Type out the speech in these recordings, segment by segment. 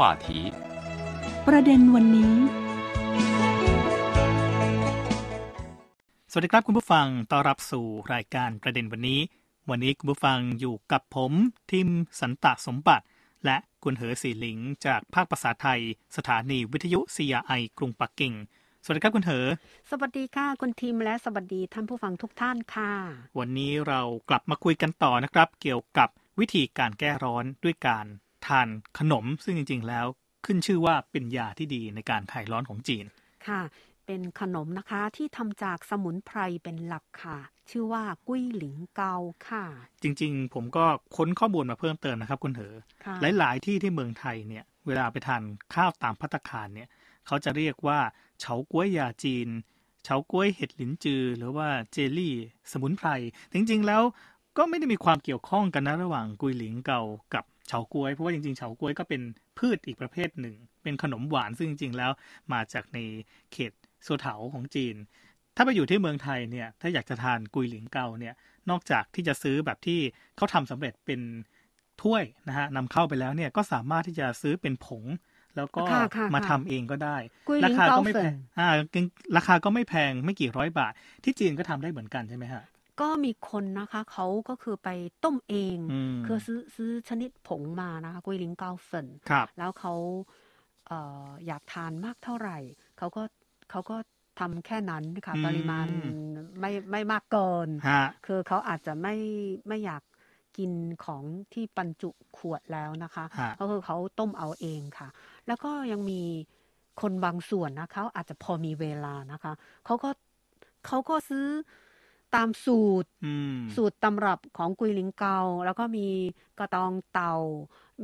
话题ประเด็นวันนี้ สวัสดีครับคุณผู้ฟัง ต้อนรับสู่รายการประเด็นวันนี้ วันนี้คุณผู้ฟังอยู่กับผมทิมสันตะสมบัติ และคุณเหอสีหลิง จากภาคภาษาไทย สถานีวิทยุ CRI กรุงปักกิ่ง สวัสดีครับคุณเหอ สวัสดีค่ะคุณทิมและสวัสดีท่านผู้ฟังทุกท่านค่ะ วันนี้เรากลับมาคุยกันต่อนะครับ เกี่ยวกับวิธีการแก้ร้อนด้วยการทานขนม ซึ่งจริง ๆ แล้วขึ้นชื่อว่าเป็นยาที่ดีในการคลายร้อนของจีนค่ะ เป็นขนมนะคะที่ทำจากสมุนไพรเป็นหลักค่ะ ชื่อว่ากุ้ยหลิงเกาค่ะ จริงๆ ผมก็ค้นข้อมูลมาเพิ่มเติมนะครับคุณเหอค่ะหลายๆที่ที่เมืองไทยเนี่ย เวลาไปทานข้าวตามพัตตาคารเนี่ย เขาจะเรียกว่าเฉาก้วยยาจีนเฉาก้วยเห็ดหลินจือ หรือว่าเจลลี่ สมุนไพรจริงๆแล้วก็ไม่ได้มีความเกี่ยวข้องกันนะระหว่างกุยหลิงเกากับเฉาก้วยเพราะว่าจริงๆเฉาก้วยก็เป็นพืชอีกประเภทหนึ่ง เป็นขนมหวานซึ่งจริงๆแล้วมาจากในเขต โซเถาของจีน ถ้าไปอยู่ที่เมืองไทยเนี่ย ถ้าอยากจะทานกุยหลิงเกาเนี่ย นอกจากที่จะซื้อแบบที่เขาทำสำเร็จเป็นถ้วยนะฮะนำเข้าไปแล้วเนี่ยก็สามารถที่จะซื้อเป็นผง แล้วก็ค่ะค่ะมาค่ะทำเองก็ได้กุ้ยหลิรางคาก็ไม่เกาแพเฟิงนอ่าราคาก็ไม่แพงไม่กี่ร้อยบาท ที่จีนก็ทำได้เหมือนกันใช่ไหมฮะก็มีคนนะคะเขาก็คือไปต้มเองอืมคือซื้อซื้อชนิดผงมานะคะกุ้ยหลิงเกาเฟินครับแล้วเขาเอออยากทานมากเท่าไหร่ เขาก็ เขาก็ทำแค่นั้นค่ะอืมปริมาณไม่ไม่มากเกินฮะคือเขาอาจจะไม่ไม่อยากกินของที่บรรจุขวดแล้วนะคะฮะก็คือเขาต้มเอาเองค่ะ แล้วก็ยังมีคนบางส่วนนะเขาอาจจะพอมีเวลานะคะเขาก็เขาก็ซื้อตามสูตรอืมสูตรตำรับของกุยหลิงเกา แล้วก็มีกระตองเตา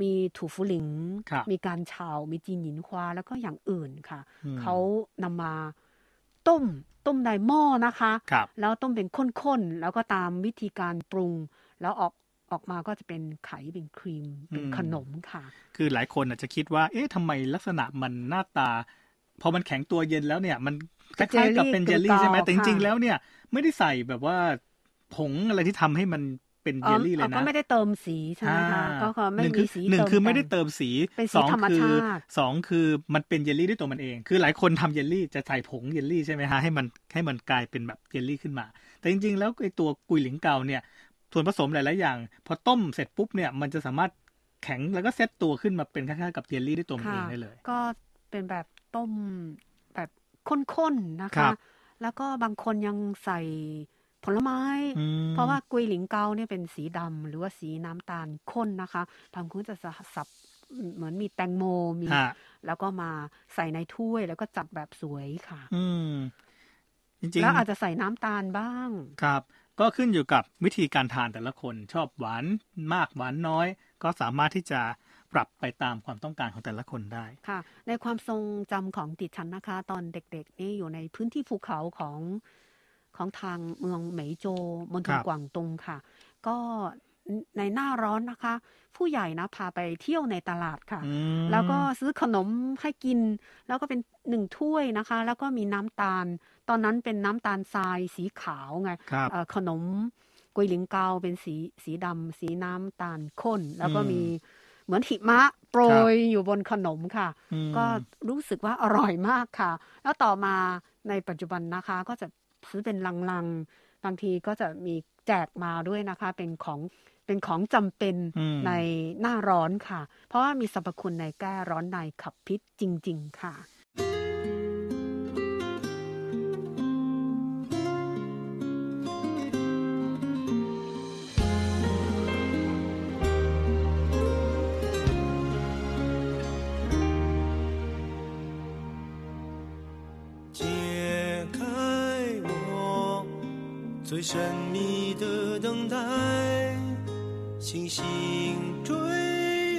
มีถูฟูหลิงครับมีการเฉามีจีนหยินควา แล้วก็อย่างอื่นค่ะอืมเขานำมาต้ม ต้มในหม้อนะคะครับแล้วต้มเป็นข้นๆ แล้วก็ตามวิธีการปรุง แล้วออกออกมาก็จะเป็นไข่เป็นครีม เป็นอืมขนมค่ะ คือหลายคนอาจจะคิดว่า เอ๊ะทำไมลักษณะมันหน้าตา พอมันแข็งตัวเย็นแล้วเนี่ย มันคล้ายๆกับเป็นเจลลี่ใช่ไหมเจลลี่แต่จริงๆค่ะแล้วเนี่ย ไม่ได้ใส่แบบว่าผงอะไรที่ทำให้มัน เป็นเจลลี่เลยอ๋อนะก็ไม่ได้เติมสีใช่ไหมคะอ่าก็คือไม่หนึ่งมีคือสีหนึ่งเติมคือไม่ได้แต่งเติมสีเป็นสีสองธรรมคือชาติสองคือมันเป็นเยลลี่ด้วยตัวมันเอง คือหลายคนทำเยลลี่จะใส่ผงเยลลี่ใช่ไหมฮะให้มันให้มันกลายเป็นแบบเยลลี่ขึ้นมา แต่จริง ๆ แล้วไอตัวกุยหลิงเกาเนี่ยส่วนผสมหลายๆอย่าง พอต้มเสร็จปุ๊บเนี่ยมันจะสามารถแข็งแล้วก็เซตตัวขึ้นมาเป็นคล้ายๆกับเยลลี่ด้วยตัวมันเองได้เลย ก็เป็นแบบต้มแบบข้นๆนะครัคะบแล้วก็บางคนยังใส่ ผลไม้อืมเพราะว่ากุยหลิงเกาเนี่ยเป็นสีดำหรือว่าสีน้ำตาลข้นนะคะบางคนจะสับเหมือนมีแตงโมมีฮะแล้วก็มาใส่ในถ้วยแล้วก็จัดแบบสวยค่ะ อืมจริงๆแล้วอาจจะใส่น้ำตาลบ้าง ครับ ก็ขึ้นอยู่กับวิธีการทานแต่ละคนชอบหวานมากหวานน้อย ก็สามารถที่จะปรับไปตามความต้องการของแต่ละคนได้ค่ะ ในความทรงจำของดิฉันนะคะ ตอนเด็กๆนี่อยู่ในพื้นที่ภูเขาของ ของทางเมืองเหมยโจมณฑครัลบกวางตุงค่ะ ก็ในหน้าร้อนนะคะ ผู้ใหญ่นะพาไปเที่ยวในตลาดค่ะอืมแล้วก็ซื้อขนมให้กิน แล้วก็เป็นหนึ่งถ้วยนะคะ แล้วก็มีน้ำตาล ตอนนั้นเป็นน้ำตาลทรายสีขาวไงครับเอ่อขนมกุยหลิงเกาเป็นสีสีดำสีน้ำตาลข้น แล้วก็อืมมีเหมือนหิมะโปรยอยู่บนขนมค่ะอืมก็รู้สึกว่าอร่อยมากค่ะ แล้วต่อมาในปัจจุบันนะคะก็จะ ซื้อเป็นลังๆ บางทีก็จะมีแจกมาด้วยนะคะ เป็นของเป็นของจำเป็นอืมในหน้าร้อนค่ะ เพราะว่ามีสรรพคุณในแก้ร้อนในขับพิษจริง ๆ ค่ะ 最神秘的等待，星星坠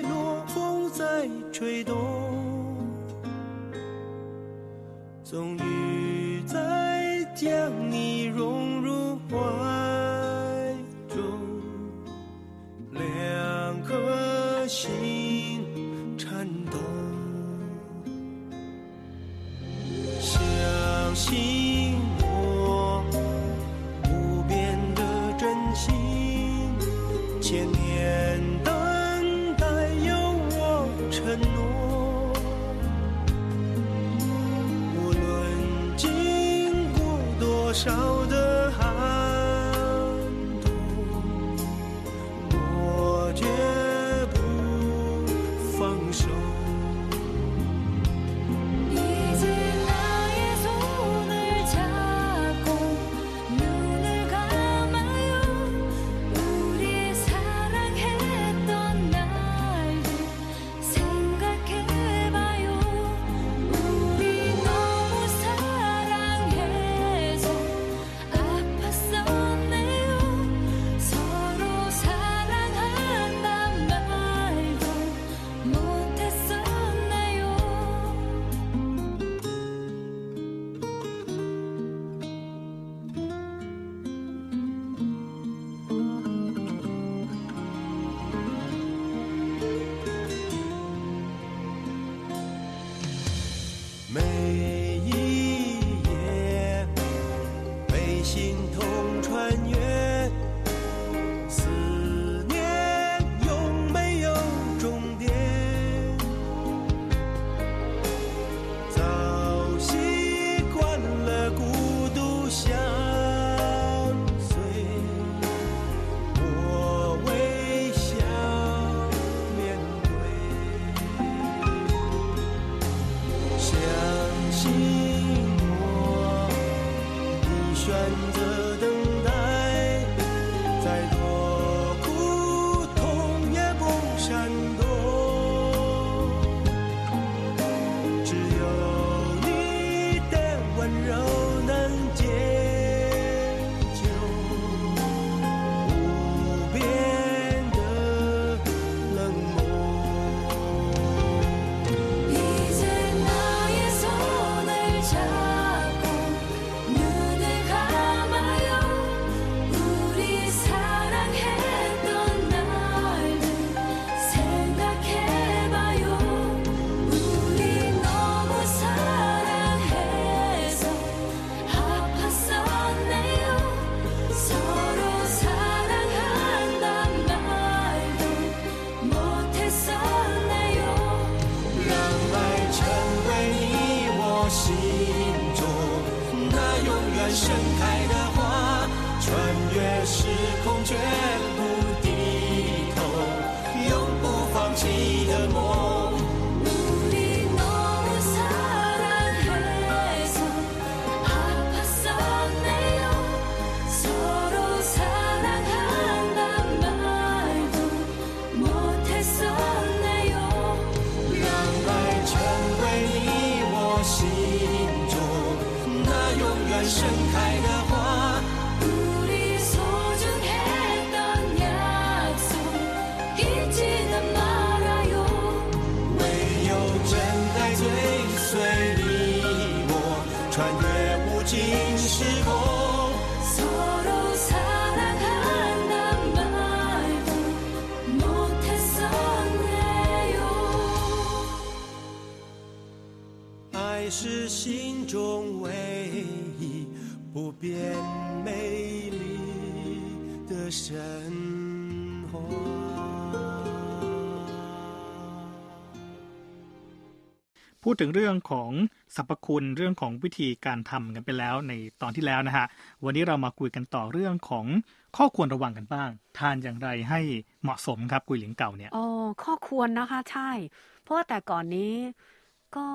落，风在吹动，终于在将你穿越无尽时空。爱是心中唯一不变美丽的神话。พูดถึงเรื่องของ สรรพคุณเรื่องของวิธีการทำกันไปแล้วในตอนที่แล้วนะฮะ วันนี้เรามาคุยกันต่อเรื่องของข้อควรระวังกันบ้าง ทานอย่างไรให้เหมาะสมครับกุยหลิงเก่าเนี่ยอ๋อข้อควรนะคะใช่ เพราะว่าแต่ก่อนนี้ก็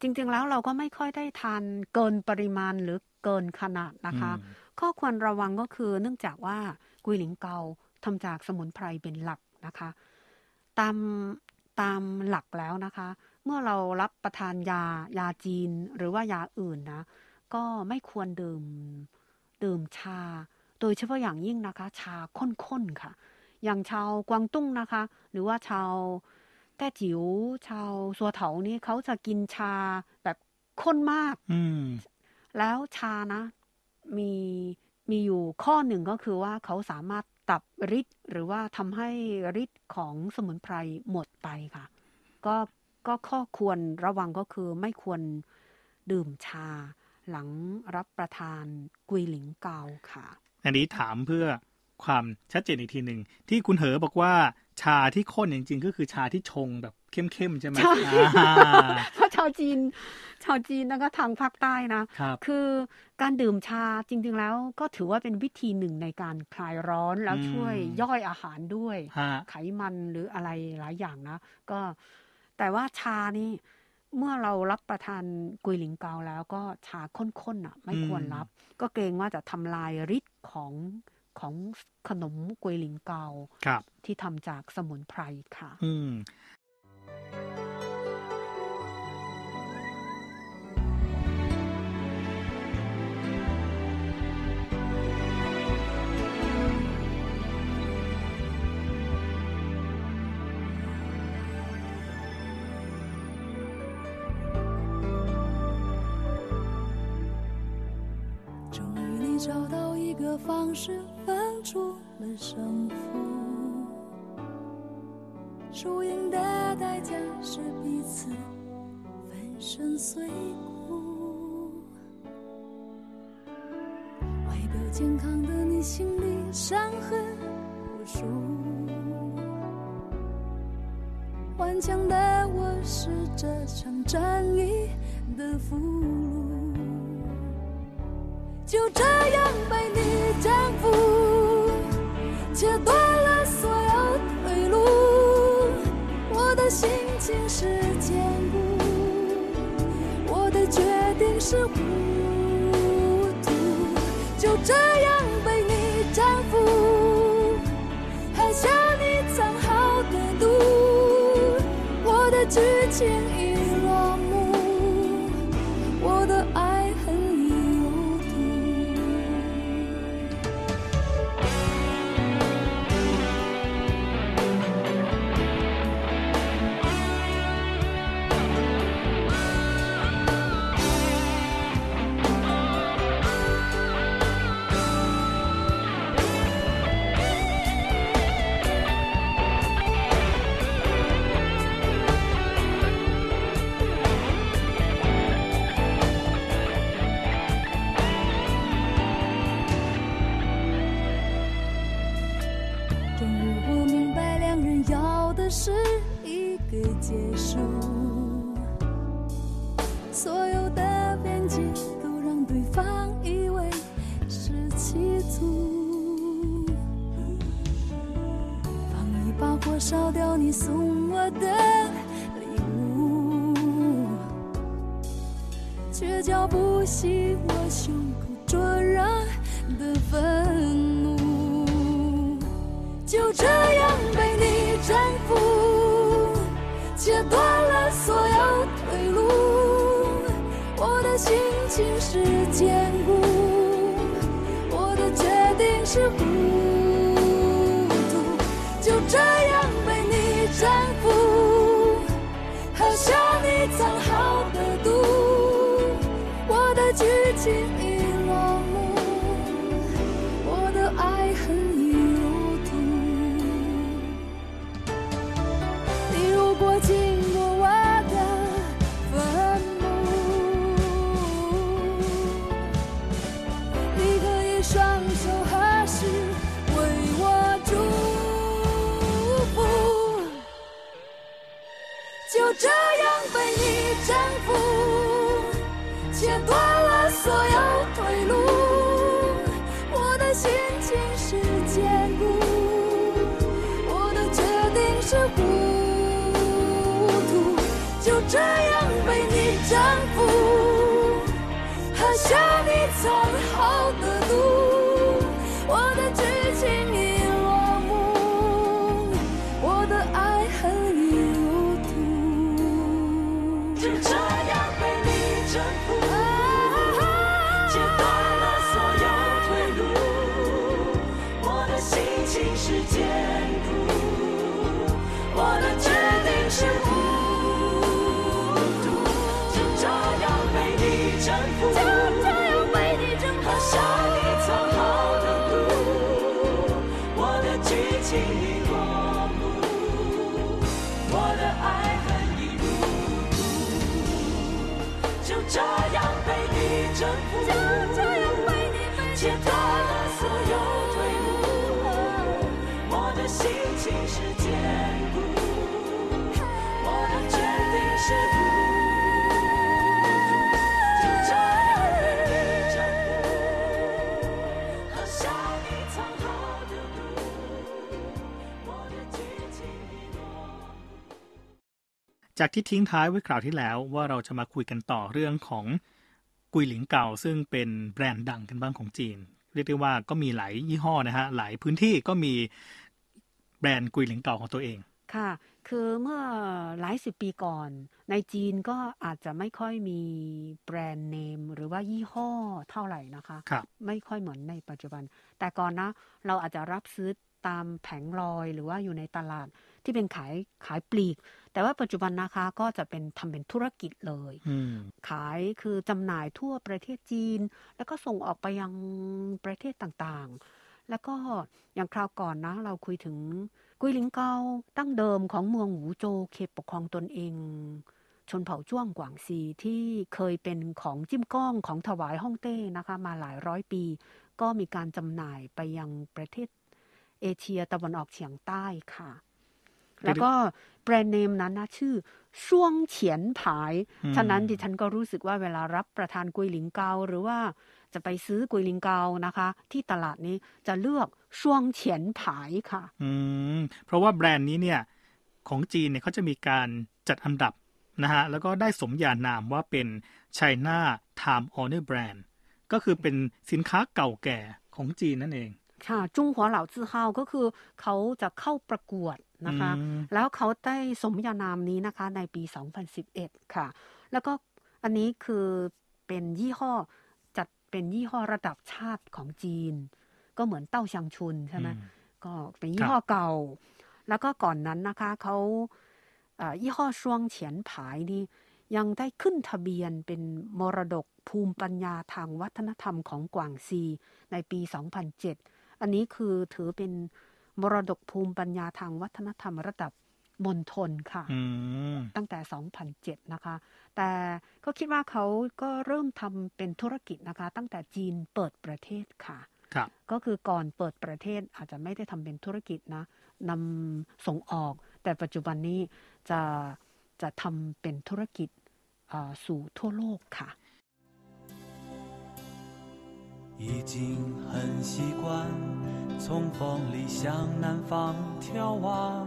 จริง ๆ แล้วเราก็ไม่ค่อยได้ทานเกินปริมาณหรือเกินขนาดนะคะอืมข้อควรระวังก็คือเนื่องจากว่ากุยหลิงเกาทำจากสมุนไพรเป็นหลักนะคะ ตามตามหลักแล้วนะคะ เมื่อเรารับประทานยายาจีนหรือว่ายาอื่นนะ ก็ไม่ควรดื่มดื่มชา โดยเฉพาะอย่างยิ่งนะคะ ชาข้นๆค่ะ อย่างชาวกวางตุ้งนะคะ หรือว่าชาวแต้จิ๋วชาวสัวเถานี่เขาจะกินชาแบบข้นมาก อืมแล้วชานะ มีมีอยู่ข้อหนึ่งก็คือว่าเขาสามารถตับฤทธิ์หรือว่าทำให้ฤทธิ์ของสมุนไพรหมดไปค่ะ ก็ ก็ข้อควรระวังก็คือไม่ควรดื่มชา หลังรับประทานกุยหลิงเกาค่ะ อันนี้ถามเพื่อความชัดเจนอีกทีหนึ่งที่คุณเหอบอกว่าชาที่ข้นจริง ๆ ก็คือชาที่ชงแบบเข้มๆใช่ไหมใช่อ่าเพราะชาวจีน ชาวจีนแล้วก็ทางภาคใต้นะครับคือการดื่มชาจริง ๆ แล้วก็ถือว่าเป็นวิธีหนึ่งในการคลายร้อนแล้วอืมช่วยย่อยอาหารด้วยฮะไขมันหรืออะไรหลายอย่างนะ ก็ แต่ว่าชานี่เมื่อเรารับประทานกุยหลิงเกาแล้วก็ชาข้นๆอะ ไม่ควรรับ ก็เกรงว่าจะทำลายฤทธิ์ของของขนมกุยหลิงเกาครับที่ทำจากสมุนไพรค่ะ อืม 找到一个方式分出了胜负，输赢的代价是彼此粉身碎骨。外表健康的你，心里伤痕无数。顽强的我是这场战役的俘虏。就这样被你征服，切断了所有退路。我的心情是坚固，我的决定是糊涂。就这样被你征服，喝下你藏好的毒。我的剧情已心情是坚固，我的决定是切断了所有退路。我的心情是坚固，我的决定是糊涂，就这样被你征服， จากที่ทิ้งท้ายไว้คราวที่แล้วว่าเราจะมาคุยกันต่อเรื่องของกุยหลิงเก่า ซึ่งเป็นแบรนด์ดังกันบ้างของจีน เรียกได้ว่าก็มีหลายยี่ห้อนะฮะหลายพื้นที่ก็มีแบรนด์กุยหลิงเก่าของตัวเองค่ะ คือเมื่อหลายสิบปีก่อน ในจีนก็อาจจะไม่ค่อยมีแบรนด์เนม หรือว่ายี่ห้อเท่าไหร่นะคะครับไม่ค่อยเหมือนในปัจจุบัน แต่ก่อนนะ เราอาจจะรับซื้อตามแผงลอยหรือว่าอยู่ในตลาด ที่เป็นขายขายปลีก แต่ว่าปัจจุบันนะคะก็จะเป็นทำเป็นธุรกิจเลยอืมขายคือจำหน่ายทั่วประเทศจีน แล้วก็ส่งออกไปยังประเทศต่างๆ แล้วก็อย่างคราวก่อนนะ เราคุยถึงกุยลิงเกาตั้งเดิมของเมืองหูโจวเขตปกครองตนเองชนเผ่าจ้วงกวางซีที่เคยเป็นของจิ้มก้องของถวายฮ่องเต้นะคะ มาหลายร้อยปี ก็มีการจำหน่ายไปยังประเทศเอเชียตะวันออกเฉียงใต้ค่ะ แล้วก็แบรนด์เนมนั้นนะชื่อช่วงเฉียนผายอืมฉะนั้นดิฉันก็รู้สึกว่าเวลารับประทานกุยหลิงเกาหรือว่าจะไปซื้อกุยหลิงเกานะคะ ที่ตลาดนี้จะเลือกช่วงเฉียนผายค่ะ อืมเพราะว่าแบรนด์นี้เนี่ยของจีนเนี่ยเขาจะมีการจัดอันดับนะฮะแล้วก็ได้สมญานามว่าเป็น China Time Honor Brand ก็คือเป็นสินค้าเก่าแก่ของจีนนั่นเอง ค่ะจุ้งหัวเหล่าจื้อเฮาก็คือเขาจะเข้าประกวดนะคะอืมแล้วเขาได้สมญานามนี้นะคะ ในปี 2011 ค่ะ แล้วก็อันนี้คือเป็นยี่ห้อจัดเป็นยี่ห้อระดับชาติของจีน ก็เหมือนเต้าเชียงชุนใช่ไหมอืมก็เป็นยี่ห้อเก่า แล้วก็ก่อนนั้นนะคะเขาเอ่อยี่ห้อช่วงเฉียนผายนี่ยังได้ขึ้นทะเบียนเป็นมรดกภูมิปัญญาทางวัฒนธรรมของกวางซีในปี 2007 อันนี้คือถือเป็นมรดกภูมิปัญญาทางวัฒนธรรมระดับมณฑลค่ะอืมตั้งแต่ 2007 นะคะ แต่ก็คิดว่าเขาก็เริ่มทำเป็นธุรกิจนะคะ ตั้งแต่จีนเปิดประเทศค่ะครับก็คือก่อนเปิดประเทศอาจจะไม่ได้ทำเป็นธุรกิจนะนำส่งออก แต่ปัจจุบันนี้จะจะทำเป็นธุรกิจอ่าสู่ทั่วโลกค่ะ 已经很习惯从风里向南方眺望，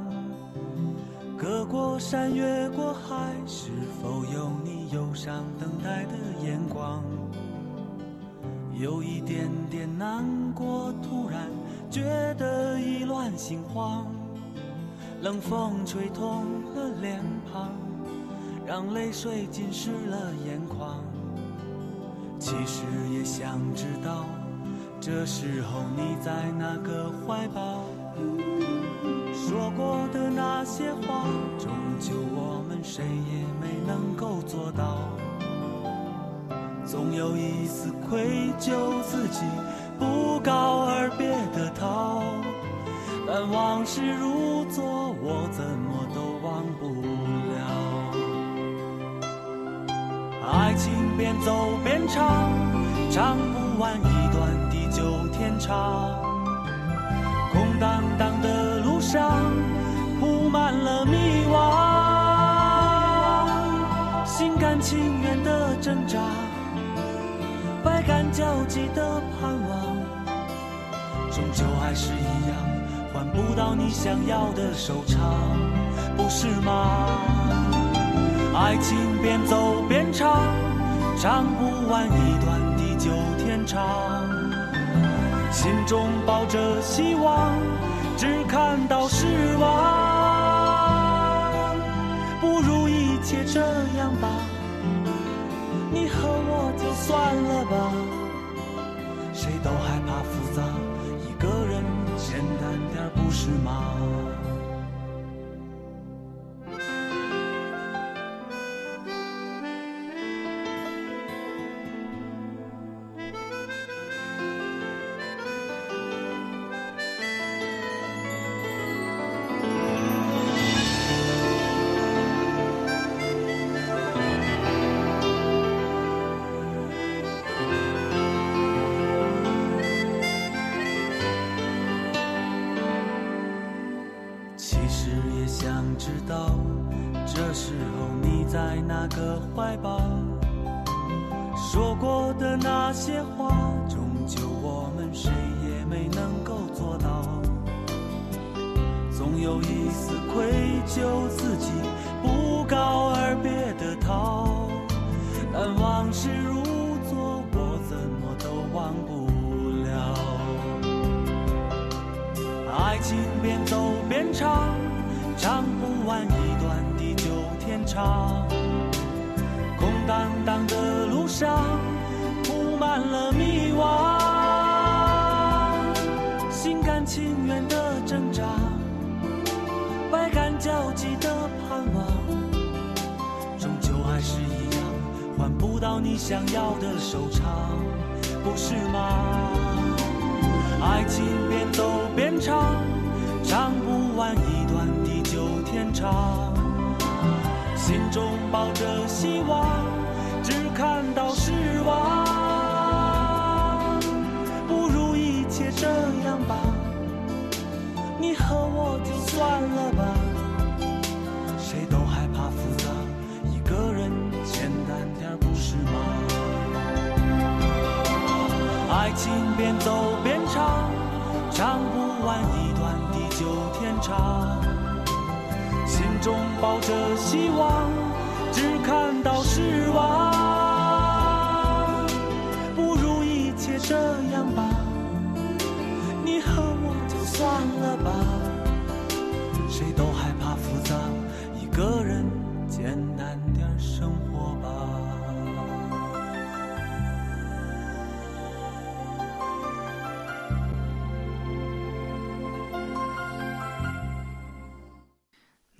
隔过山，越过海，是否有你忧伤等待的眼光？有一点点难过，突然觉得意乱心慌，冷风吹痛了脸庞，让泪水浸湿了眼眶。其实也想知道，这时候你在哪个怀抱？说过的那些话，终究我们谁也没能够做到。总有一丝愧疚，自己不告而别的逃。但往事如昨，我怎么都情边走边唱，唱不完一段地久天长。空荡荡的路上，铺满了迷惘。心甘情愿的挣扎，百感交集的盼望，终究还是一样，换不到你想要的收场，不是吗？爱情边走边唱，唱不完一段地久天长，心中抱着希望，只看到失望。不如一切这样吧，你和我就算了吧，谁都害怕复杂，一个人简单点不是吗？在那个怀抱？说过的那些话，终究我们谁也没能够做到。总有一丝愧疚，自己不告而别的逃。但往事如昨，我怎么都忘不了。爱情边走边唱，唱不完一段地久天长。上，铺满了迷惘。心甘情愿的挣扎，百感交集的盼望，终究还是一样，换不到你想要的收场，不是吗？爱情边走边唱，唱不完一段地久天长。心中抱着希望，看到失望。不如一切这样吧，你和我就算了吧，谁都害怕复杂，一个人简单点不是吗？爱情边走边唱，唱不完一段地久天长。心中抱着希望，只看到失望。这样吧，你和我就算了吧，谁都害怕复杂，一个人简单点儿生活吧。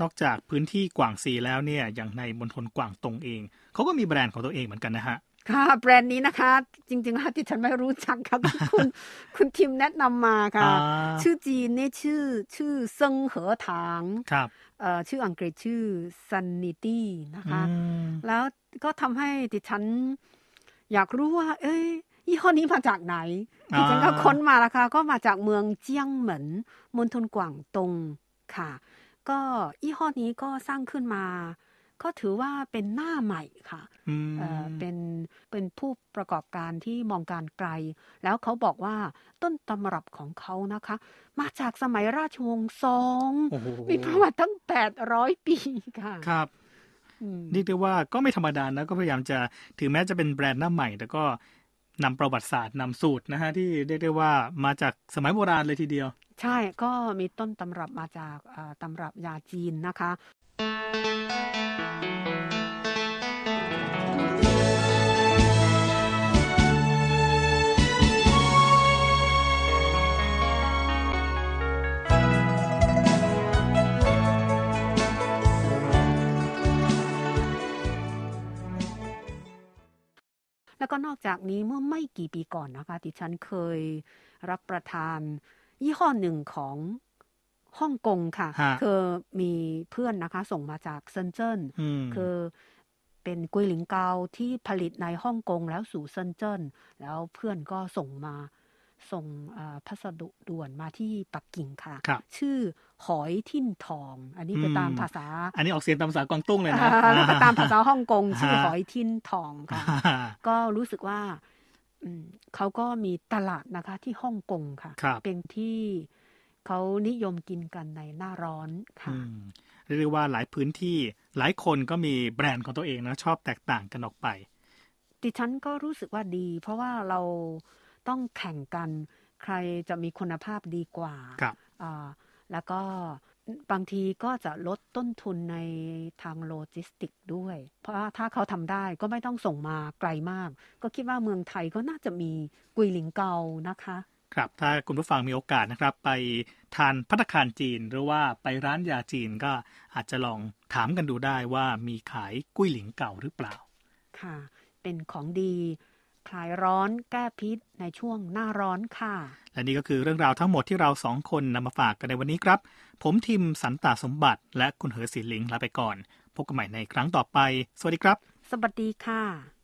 นอกจากพื้นที่กวางซีแล้วเนี่ยอย่างในมณฑลกวางตงเอง เขาก็มีแบรนด์ของตัวเองเหมือนกันนะฮะ ค่ะแบรนด์นี้นะคะ จริงๆแล้วที่ฉันไม่รู้จักค่ะคุณคุณทิมแนะนำมาค่ะอ่าชื่อจีนนี่ชื่อชื่อเซิงเหอถางครับเอ่อชื่ออังกฤษชื่อ Sanity นะคะอืมแล้วก็ทำให้ดิฉันอยากรู้ว่า เอ้ยยี่ห้อนี้มาจากไหนดิฉันก็อ่าค้นมาแล้วค่ะก็มาจากเมืองเจียงเหมินมณฑลกวางตงค่ะ ก็ยี่ห้อนี้ก็สร้างขึ้นมา ก็ถือว่าเป็นหน้าใหม่ค่ะอืมเอ่อเป็นเป็นผู้ประกอบการที่มองการไกล แล้วเขาบอกว่าต้นตำรับของเขานะคะ มาจากสมัยราชวงศ์ซองโอ้โหมีประวัติตั้งแปดร้อยปีค่ะครับอืมเรียกได้ว่าก็ไม่ธรรมดานะก็พยายามจะถึงแม้จะเป็นแบรนด์หน้าใหม่ แต่ก็นำประวัติศาสตร์นำสูตรนะฮะที่เรียกได้ว่ามาจากสมัยโบราณเลยทีเดียว ใช่ก็มีต้นตำรับมาจากเอ่อตำรับยาจีนนะคะ แล้วก็นอกจากนี้เมื่อไม่กี่ปีก่อนนะคะดิฉันเคยรับประทาน ยี่ห้อหนึ่งของฮ่องกงค่ะฮะคือมีเพื่อนนะคะ ส่งมาจากเซินเจิ้นอืมคือเป็นกุยหลิงเกาที่ผลิตในฮ่องกงแล้วสู่เซินเจิ้นแล้วเพื่อนก็ส่งมาส่งเอ่อพัสดุด่วนมาที่ปักกิ่งค่ะครับชื่อ หอยทิ้นทอง อันนี้คืออมตามภาษา อันนี้ออกเสียงตามภาษากวางตุ้งเลยนะอ่าแล้วก็ตามภาษาฮ่องกงชื่อฮะหอยทิ้นทองค่ะ ก็รู้สึกว่าอืมเขาก็มีตลาดนะคะที่ฮ่องกงค่ะครับเป็นที่เขานิยมกินกันในหน้าร้อนค่ะอืมเรียกได้ว่าหลายพื้นที่หลายคนก็มีแบรนด์ของตัวเองนะชอบแตกต่างกันออกไป ดิฉันก็รู้สึกว่าดี เพราะว่าเราต้องแข่งกัน ใครจะมีคุณภาพดีกว่าครับอ่า แล้วก็บางทีก็จะลดต้นทุนในทางโลจิสติกด้วย เพราะว่าถ้าเขาทำได้ก็ไม่ต้องส่งมาไกลมาก ก็คิดว่าเมืองไทยก็น่าจะมีกุยหลิงเกานะคะ ครับ ถ้าคุณผู้ฟังมีโอกาสนะครับ ไปทานพัตตาคารจีนหรือว่าไปร้านยาจีนก็อาจจะลองถามกันดูได้ว่ามีขายกุ้ยหลิงเก่าหรือเปล่า ค่ะ เป็นของดี คลายร้อนแก้พิษในช่วงหน้าร้อนค่ะ และนี่ก็คือเรื่องราวทั้งหมดที่เราสองคนนำมาฝากกันในวันนี้ครับ ผมทิมสันตาสมบัติ และคุณเหอศิลิงลาไปก่อน พบกันใหม่ในครั้งต่อไป สวัสดีครับ สวัสดีค่ะ